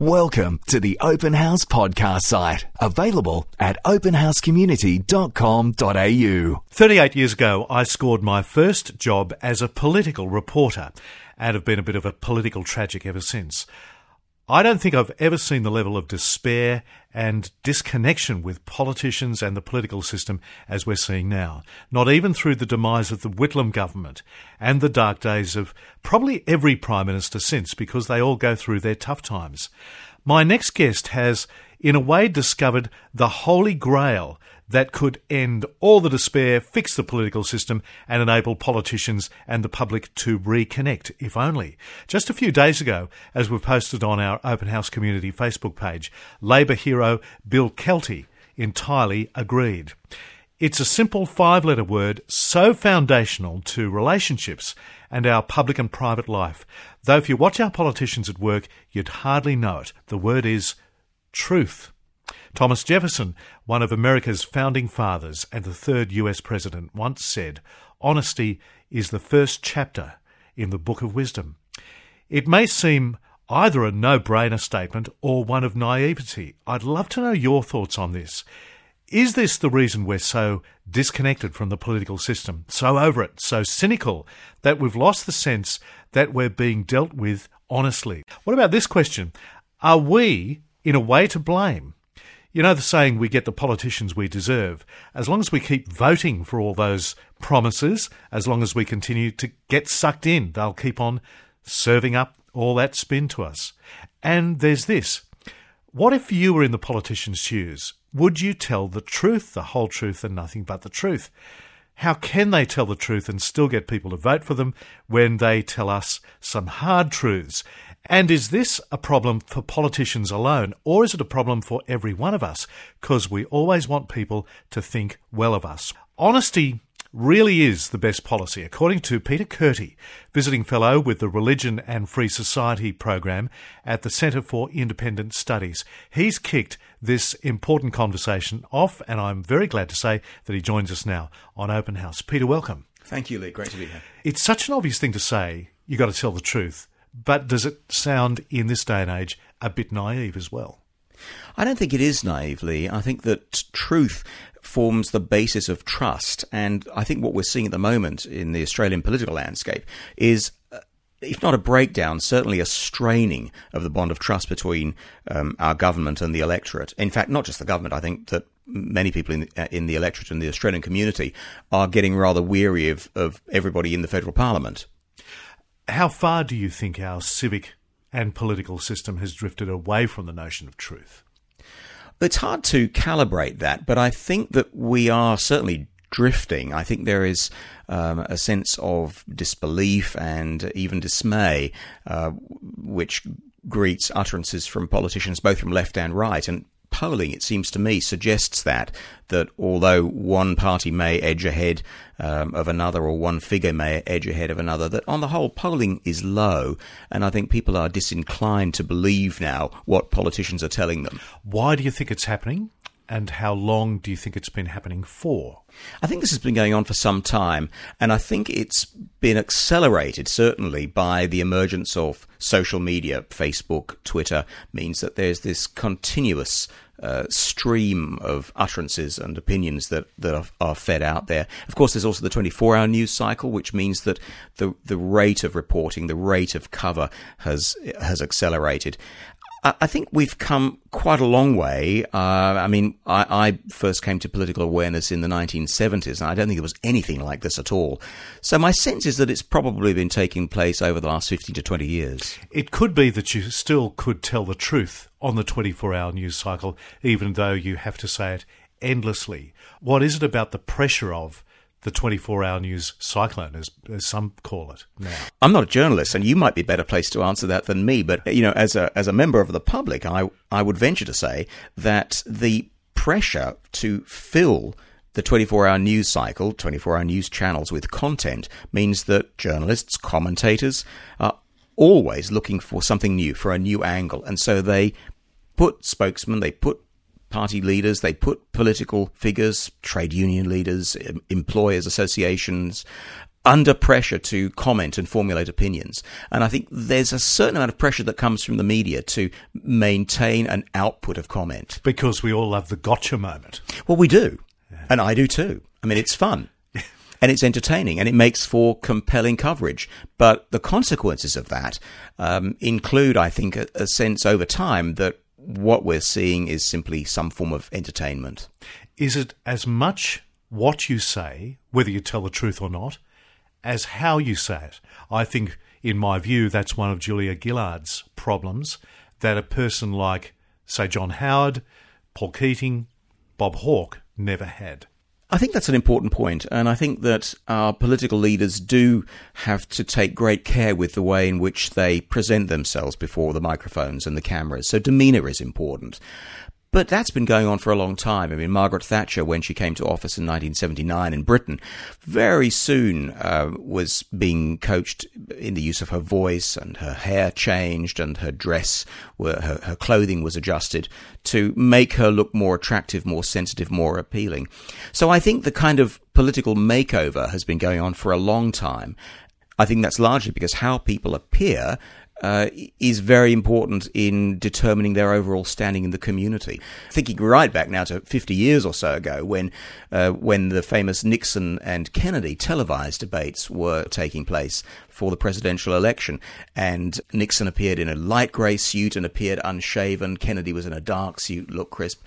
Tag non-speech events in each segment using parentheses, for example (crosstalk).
Welcome to the Open House podcast site, available at openhousecommunity.com.au. 38 years ago, I scored my first job as a political reporter and have been a bit of a political tragic ever since. I don't think I've ever seen the level of despair and disconnection with politicians and the political system as we're seeing now. Not even through the demise of the Whitlam government and the dark days of probably every Prime Minister since, because they all go through their tough times. My next guest has, in a way, discovered the holy grail that could end all the despair, fix the political system, and enable politicians and the public to reconnect, if only. Just a few days ago, as we posted on our Open House Community Facebook page, Labor hero Bill Kelty entirely agreed. It's a simple five letter word so foundational to relationships and our public and private life. Though if you watch our politicians at work, you'd hardly know it. The word is truth. Thomas Jefferson, one of America's founding fathers and the third US president, once said, Honesty is the first chapter in the Book of Wisdom. It may seem either a no brainer statement or one of naivety. I'd love to know your thoughts on this. Is this the reason we're so disconnected from the political system, so over it, so cynical, that we've lost the sense that we're being dealt with honestly? What about this question? Are we, in a way, to blame? You know the saying, we get the politicians we deserve. As long as we keep voting for all those promises, as long as we continue to get sucked in, they'll keep on serving up all that spin to us. And there's this. What if you were in the politician's shoes? Would you tell the truth, the whole truth, and nothing but the truth? How can they tell the truth and still get people to vote for them when they tell us some hard truths? And is this a problem for politicians alone, or is it a problem for every one of us? Because we always want people to think well of us. Honesty really is the best policy, according to Peter Kurti, visiting fellow with the Religion and Free Society program at the Centre for Independent Studies. He's kicked this important conversation off, and I'm very glad to say that he joins us now on Open House. Peter, welcome. Thank you, Lee. Great to be here. It's such an obvious thing to say, you've got to tell the truth. But does it sound in this day and age a bit naive as well? I don't think it is naively. I think that truth forms the basis of trust. And I think what we're seeing at the moment in the Australian political landscape is uh, if not a breakdown, certainly a straining of the bond of trust between um, our government and the electorate. In fact, not just the government. I think that many people in the, uh, in the electorate and the Australian community are getting rather weary of, of everybody in the federal parliament. How far do you think our civic and political system has drifted away from the notion of truth? It's hard to calibrate that, but I think that we are certainly drifting. I think there is um, a sense of disbelief and even dismay, uh, which greets utterances from politicians both from left and right. And polling, it seems to me, suggests that that although one party may edge ahead um, of another, or one figure may edge ahead of another, that on the whole polling is low, and I think people are disinclined to believe now what politicians are telling them. Why do you think it's happening? and how long do you think it's been happening for? I think this has been going on for some time, and I think it's been accelerated certainly by the emergence of social media. Facebook, Twitter means that there's this continuous uh, stream of utterances and opinions that, that are, are, fed out there. Of course, there's also the 24 hour news cycle, which means that the, the rate of reporting, the rate of cover has, has accelerated. I think we've come quite a long way. Uh, I mean, I, I, first came to political awareness in the 1970s, and I don't think there was anything like this at all. So my sense is that it's probably been taking place over the last 15 to 20 years. It could be that you still could tell the truth on the 24 hour news cycle, even though you have to say it endlessly. What is it about the pressure of the 24 hour news cyclone, as, as some call it now. I'm not a journalist, and you might be better placed to answer that than me. But, you know, as a, as a member of the public, I, I would venture to say that the pressure to fill the 24 hour news cycle, 24 hour news channels with content means that journalists, commentators are always looking for something new, for a new angle. And so they put spokesmen, they put party leaders, they put political figures, trade union leaders, employers associations under pressure to comment and formulate opinions. And I think there's a certain amount of pressure that comes from the media to maintain an output of comment. Because we all love the gotcha moment. Well, we do. And I do too. I mean, it's fun. (laughs) and it's entertaining and it makes for compelling coverage. But the consequences of that um, include, I think, a, a sense over time that what we're seeing is simply some form of entertainment. Is it as much what you say, whether you tell the truth or not, as how you say it? I think, in my view, that's one of Julia Gillard's problems that a person like, say, John Howard, Paul Keating, Bob Hawke never had. I think that's an important point, and I think that our political leaders do have to take great care with the way in which they present themselves before the microphones and the cameras. So demeanour is important. But that's been going on for a long time. I mean, Margaret Thatcher, when she came to office in 1979 in Britain, very soon uh, was being coached in the use of her voice, and her hair changed, and her dress, were, her, her clothing was adjusted to make her look more attractive, more sensitive, more appealing. So I think the kind of political makeover has been going on for a long time. I think that's largely because how people appear uh, is very important in determining their overall standing in the community. Thinking right back now to 50 years or so ago, when uh, when the famous Nixon and Kennedy televised debates were taking place for the presidential election, and Nixon appeared in a light grey suit and appeared unshaven. Kennedy was in a dark suit, looked crisp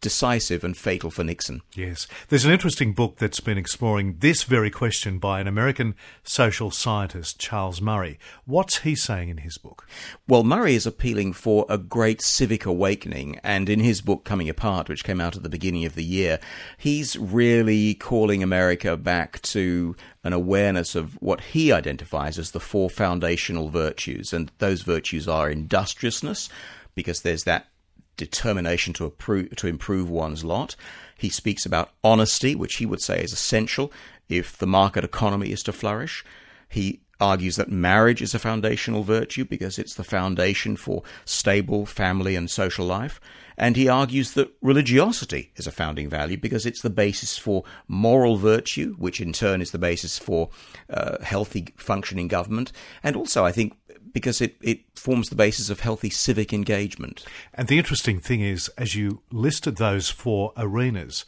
decisive and fatal for Nixon. Yes. There's an interesting book that's been exploring this very question by an American social scientist, Charles Murray. What's he saying in his book? Well, Murray is appealing for a great civic awakening, and in his book, Coming Apart, which came out at the beginning of the year, he's really calling America back to an awareness of what he identifies as the four foundational virtues, and those virtues are industriousness, because there's that determination to, approve, to improve one's lot. He speaks about honesty, which he would say is essential if the market economy is to flourish. He argues that marriage is a foundational virtue because it's the foundation for stable family and social life. And he argues that religiosity is a founding value because it's the basis for moral virtue, which in turn is the basis for uh, healthy functioning government. And also, I think, because it, it forms the basis of healthy civic engagement. And the interesting thing is, as you listed those four arenas,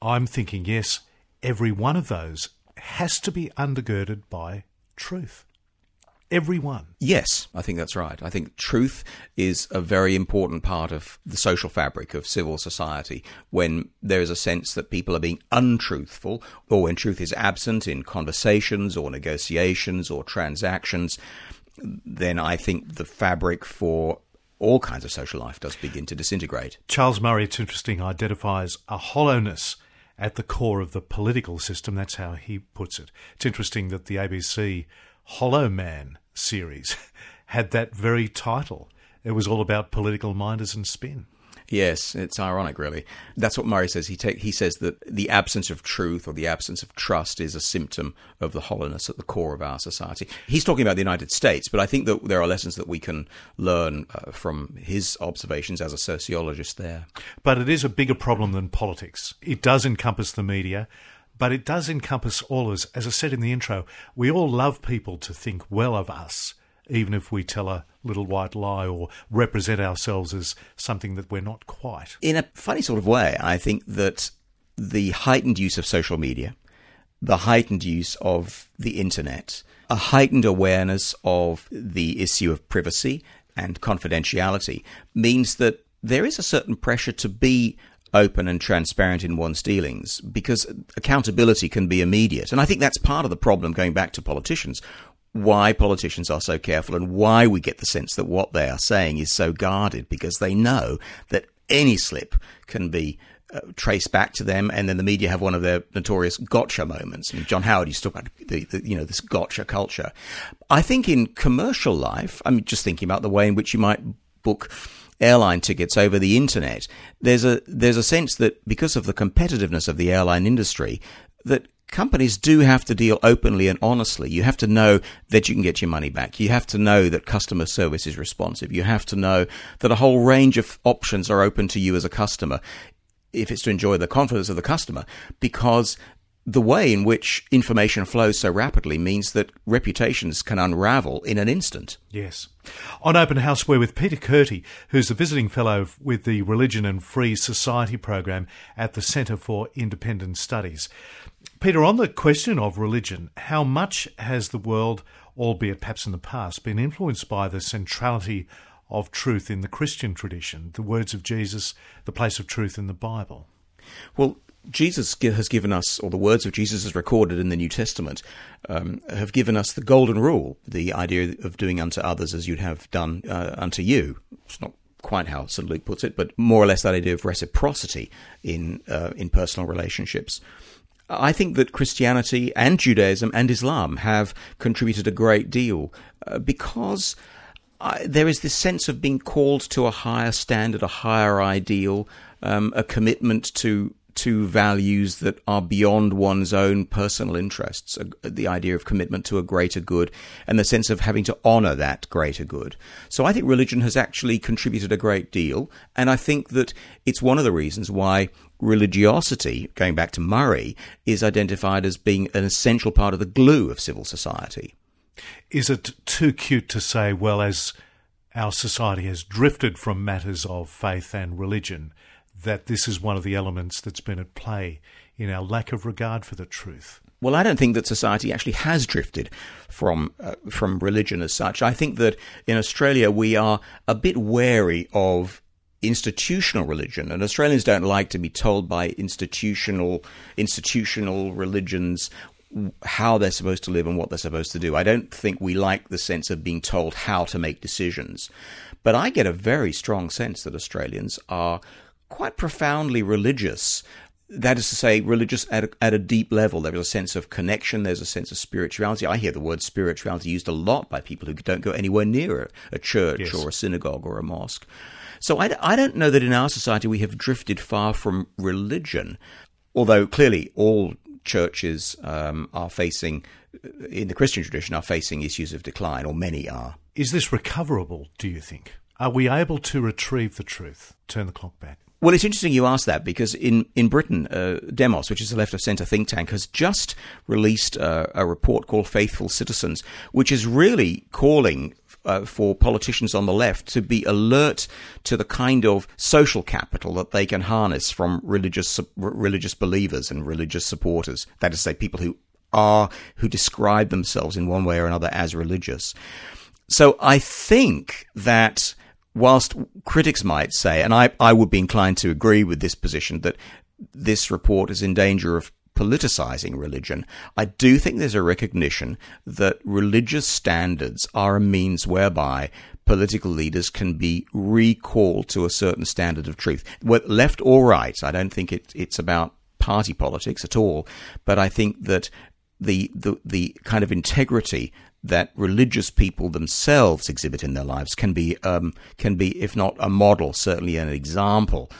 I'm thinking, yes, every one of those has to be undergirded by truth. Every one. Yes, I think that's right. I think truth is a very important part of the social fabric of civil society. When there is a sense that people are being untruthful, or when truth is absent in conversations or negotiations or transactions, then I think the fabric for all kinds of social life does begin to disintegrate. Charles Murray, it's interesting, identifies a hollowness at the core of the political system. That's how he puts it. It's interesting that the ABC Hollowmen series (laughs) had that very title. It was all about political minders and spin. Yes, it's ironic, really. That's what Murray says. He take, he says that the absence of truth or the absence of trust is a symptom of the hollowness at the core of our society. He's talking about the United States, but I think that there are lessons that we can learn uh, from his observations as a sociologist there. But it is a bigger problem than politics. It does encompass the media but it does encompass all of us. As I said in the intro, we all love people to think well of us even if we tell a little white lie or represent ourselves as something that we're not quite. In a funny sort of way, I think that the heightened use of social media, the heightened use of the internet, a heightened awareness of the issue of privacy and confidentiality means that there is a certain pressure to be open and transparent in one's dealings because accountability can be immediate. And I think that's part of the problem going back to politicians why politicians are so careful and why we get the sense that what they are saying is so guarded because they know that any slip can be uh, traced back to them, and then the media have one of their notorious gotcha moments. And John Howard used to talk about the, the, you know this gotcha culture. I think in commercial life, I'm just thinking about the way in which you might book airline tickets over the internet. There's a there's a sense that because of the competitiveness of the airline industry, that companies do have to deal openly and honestly. You have to know that you can get your money back. You have to know that customer service is responsive. You have to know that a whole range of options are open to you as a customer if it's to enjoy the confidence of the customer because the way in which information flows so rapidly means that reputations can unravel in an instant. Yes. On Open House, we're with Peter Kurti, who's a visiting fellow with the Religion and Free Society program at the Centre for Independent Studies. Peter, on the question of religion, how much has the world, albeit perhaps in the past, been influenced by the centrality of truth in the Christian tradition, the words of Jesus, the place of truth in the Bible? Well, Jesus has given us, or the words of Jesus as recorded in the New Testament, um, have given us the golden rule, the idea of doing unto others as you'd have done uh, unto you. It's not quite how St. Luke puts it, but more or less that idea of reciprocity in uh, in personal relationships. I think that Christianity and Judaism and Islam have contributed a great deal uh, because I, there is this sense of being called to a higher standard, a higher ideal, um, a commitment to to values that are beyond one's own personal interests, uh, the idea of commitment to a greater good and the sense of having to honor that greater good. So I think religion has actually contributed a great deal, and I think that it's one of the reasons why religiosity, going back to Murray, is identified as being an essential part of the glue of civil society. Is it too cute to say, well, as our society has drifted from matters of faith and religion, that this is one of the elements that's been at play in our lack of regard for the truth. Well, I don't think that society actually has drifted from uh, from religion as such. I think that in Australia we are a bit wary of institutional religion, and Australians don't like to be told by institutional institutional religions how they're supposed to live and what they're supposed to do. I don't think we like the sense of being told how to make decisions. But I get a very strong sense that Australians are quite profoundly religious. That is to say, religious at a, at a deep level. There is a sense of connection. There's a sense of spirituality. I hear the word spirituality used a lot by people who don't go anywhere near a, church yes. or a synagogue or a mosque. So I, I don't know that in our society we have drifted far from religion, although clearly all churches um, are facing, in the Christian tradition, are facing issues of decline, or many are. Is this recoverable, do you think? Are we able to retrieve the truth, turn the clock back? Well, it's interesting you ask that because in, in Britain, uh, Demos, which is a left of centre think tank, has just released uh, a report called Faithful Citizens, which is really calling uh, for politicians on the left to be alert to the kind of social capital that they can harness from religious religious believers and religious supporters. That is, to say, people who are who describe themselves in one way or another as religious. So I think that whilst critics might say, and I, I would be inclined to agree with this position, that this report is in danger of politicizing religion, I do think there's a recognition that religious standards are a means whereby political leaders can be recalled to a certain standard of truth, left or right. I don't think it, it's about party politics at all, but I think that the, the, the kind of integrity that religious people themselves exhibit in their lives can be um, can be, if not a model, certainly an example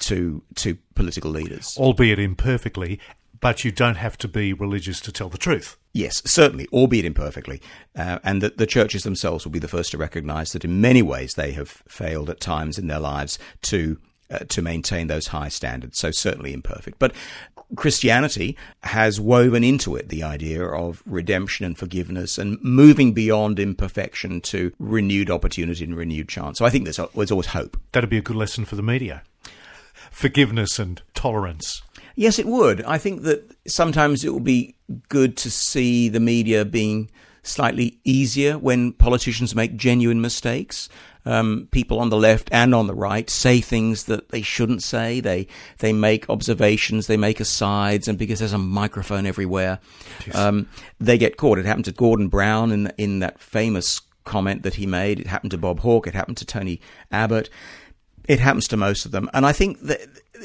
to to political leaders, albeit imperfectly. But you don't have to be religious to tell the truth. Yes, certainly, albeit imperfectly. Uh, and that the churches themselves will be the first to recognize that in many ways they have failed at times in their lives to uh, to maintain those high standards. So certainly imperfect. But Christianity has woven into it the idea of redemption and forgiveness and moving beyond imperfection to renewed opportunity and renewed chance. So I think there's, there's always hope. That'd be a good lesson for the media. Forgiveness and tolerance. Yes, it would. I think that sometimes it will be good to see the media being slightly easier when politicians make genuine mistakes um, people on the left and on the right say things that they shouldn't say. They they make observations, they make asides, and because there's a microphone everywhere, um, they get caught. It happened to Gordon Brown in in that famous comment that he made. It happened to Bob Hawke. It happened to Tony Abbott. It happens to most of them, and I think that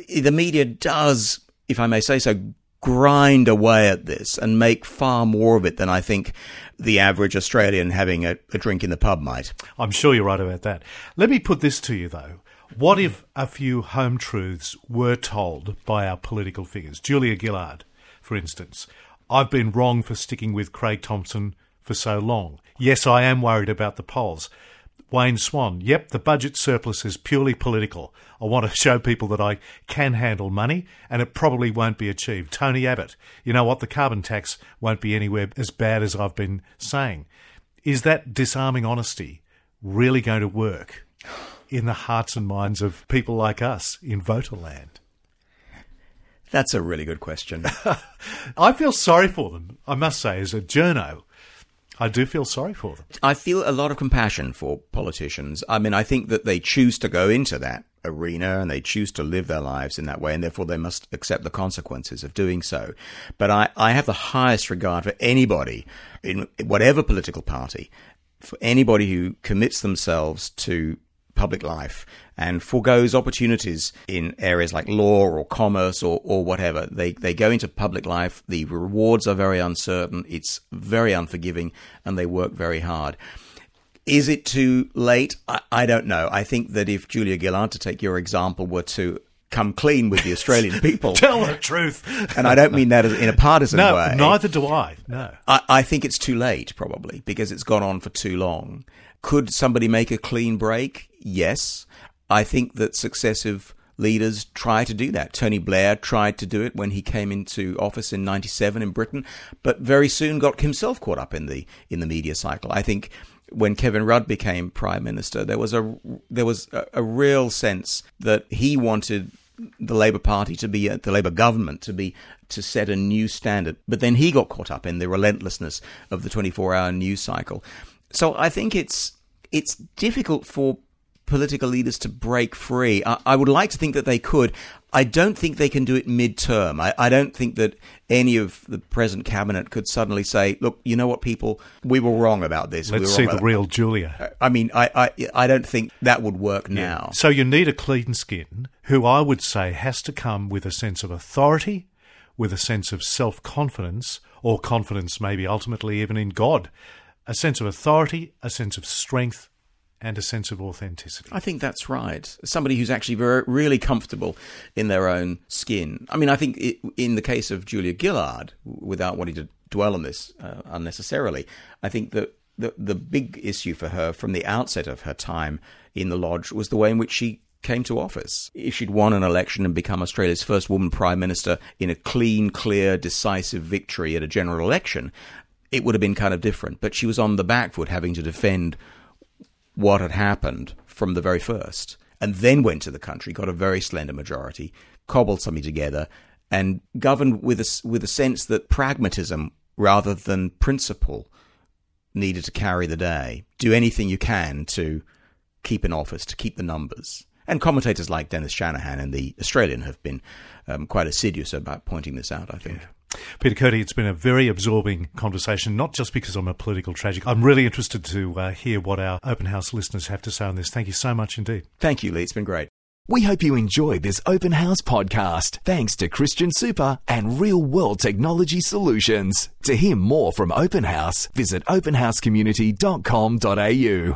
the media does, if I may say so, grind away at this and make far more of it than I think the average Australian having a, a, drink in the pub might. I'm sure you're right about that. Let me put this to you, though. What if a few home truths were told by our political figures? Julia Gillard, for instance. I've been wrong for sticking with Craig Thomson for so long. Yes, I am worried about the polls. Wayne Swan, yep, the budget surplus is purely political. I want to (laughs) show people that I can handle money and it probably won't be achieved. Tony Abbott, you know what, the carbon tax won't be anywhere as bad as I've been saying. Is that disarming honesty really going to work in the hearts and minds of people like us in voterland? That's a really good question. (laughs) I feel sorry for them, I must say, as a journo. I do feel sorry for them. I feel a lot of compassion for politicians. I mean, I think that they choose to go into that arena and they choose to live their lives in that way, and therefore they must accept the consequences of doing so. But I, I have the highest regard for anybody in whatever political party, for anybody who commits themselves to public life and foregoes opportunities in areas like law or commerce or, or whatever. They, they go into public life. The rewards are very uncertain. It's very unforgiving and they work very hard. Is it too late? I, I don't know. I think that if Julia Gillard, to take your example, were to come clean with the Australian (laughs) people. Tell the truth. and I don't mean that in a partisan no, way. Neither do I. No. I, I, think it's too late, probably, because it's gone on for too long. Could somebody make a clean break? Yes. I think that successive leaders try to do that. Tony Blair tried to do it when he came into office in 97 in Britain, but very soon got himself caught up in the in the media cycle. I think when Kevin Rudd became prime minister, there was a there was a, a real sense that he wanted the Labour Party to be uh, the Labour government to be to set a new standard. But then he got caught up in the relentlessness of the 24-hour news cycle. So I think it's it's difficult for political leaders to break free. I, I, would like to think that they could. I don't think they can do it mid-term. I, I, don't think that any of the present cabinet could suddenly say, "Look, you know what, people, we were wrong about this." Let's we see the that. real Julia. I mean, I, I, I don't think that would work yeah. now. So you need a clean skin, who I would say has to come with a sense of authority, with a sense of self-confidence, or confidence, maybe ultimately even in God, a sense of authority, a sense of strength, and a sense of authenticity. I think that's right. Somebody who's actually very, really comfortable in their own skin. I mean, I think it, in the case of Julia Gillard, without wanting to dwell on this uh, unnecessarily, I think that the the big issue for her from the outset of her time in the lodge was the way in which she came to office. If she'd won an election and become Australia's first woman prime minister in a clean, clear, decisive victory at a general election, it would have been kind of different. But she was on the back foot having to defend what had happened from the very first, and then went to the country, got a very slender majority, cobbled something together, and governed with a, with a sense that pragmatism rather than principle needed to carry the day. Do anything you can to keep in office, to keep the numbers. And commentators like Dennis Shanahan and The Australian have been um, quite assiduous about pointing this out, I think. Yeah. Peter Kurti, it's been a very absorbing conversation, not just because I'm a political tragic. I'm really interested to uh, hear what our open house listeners have to say on this. Thank you so much indeed. Thank you, Lee. It's been great. We hope you enjoyed this open house podcast. Thanks to Christian Super and Real World Technology Solutions. To hear more from Open House, visit openhousecommunity.com.au.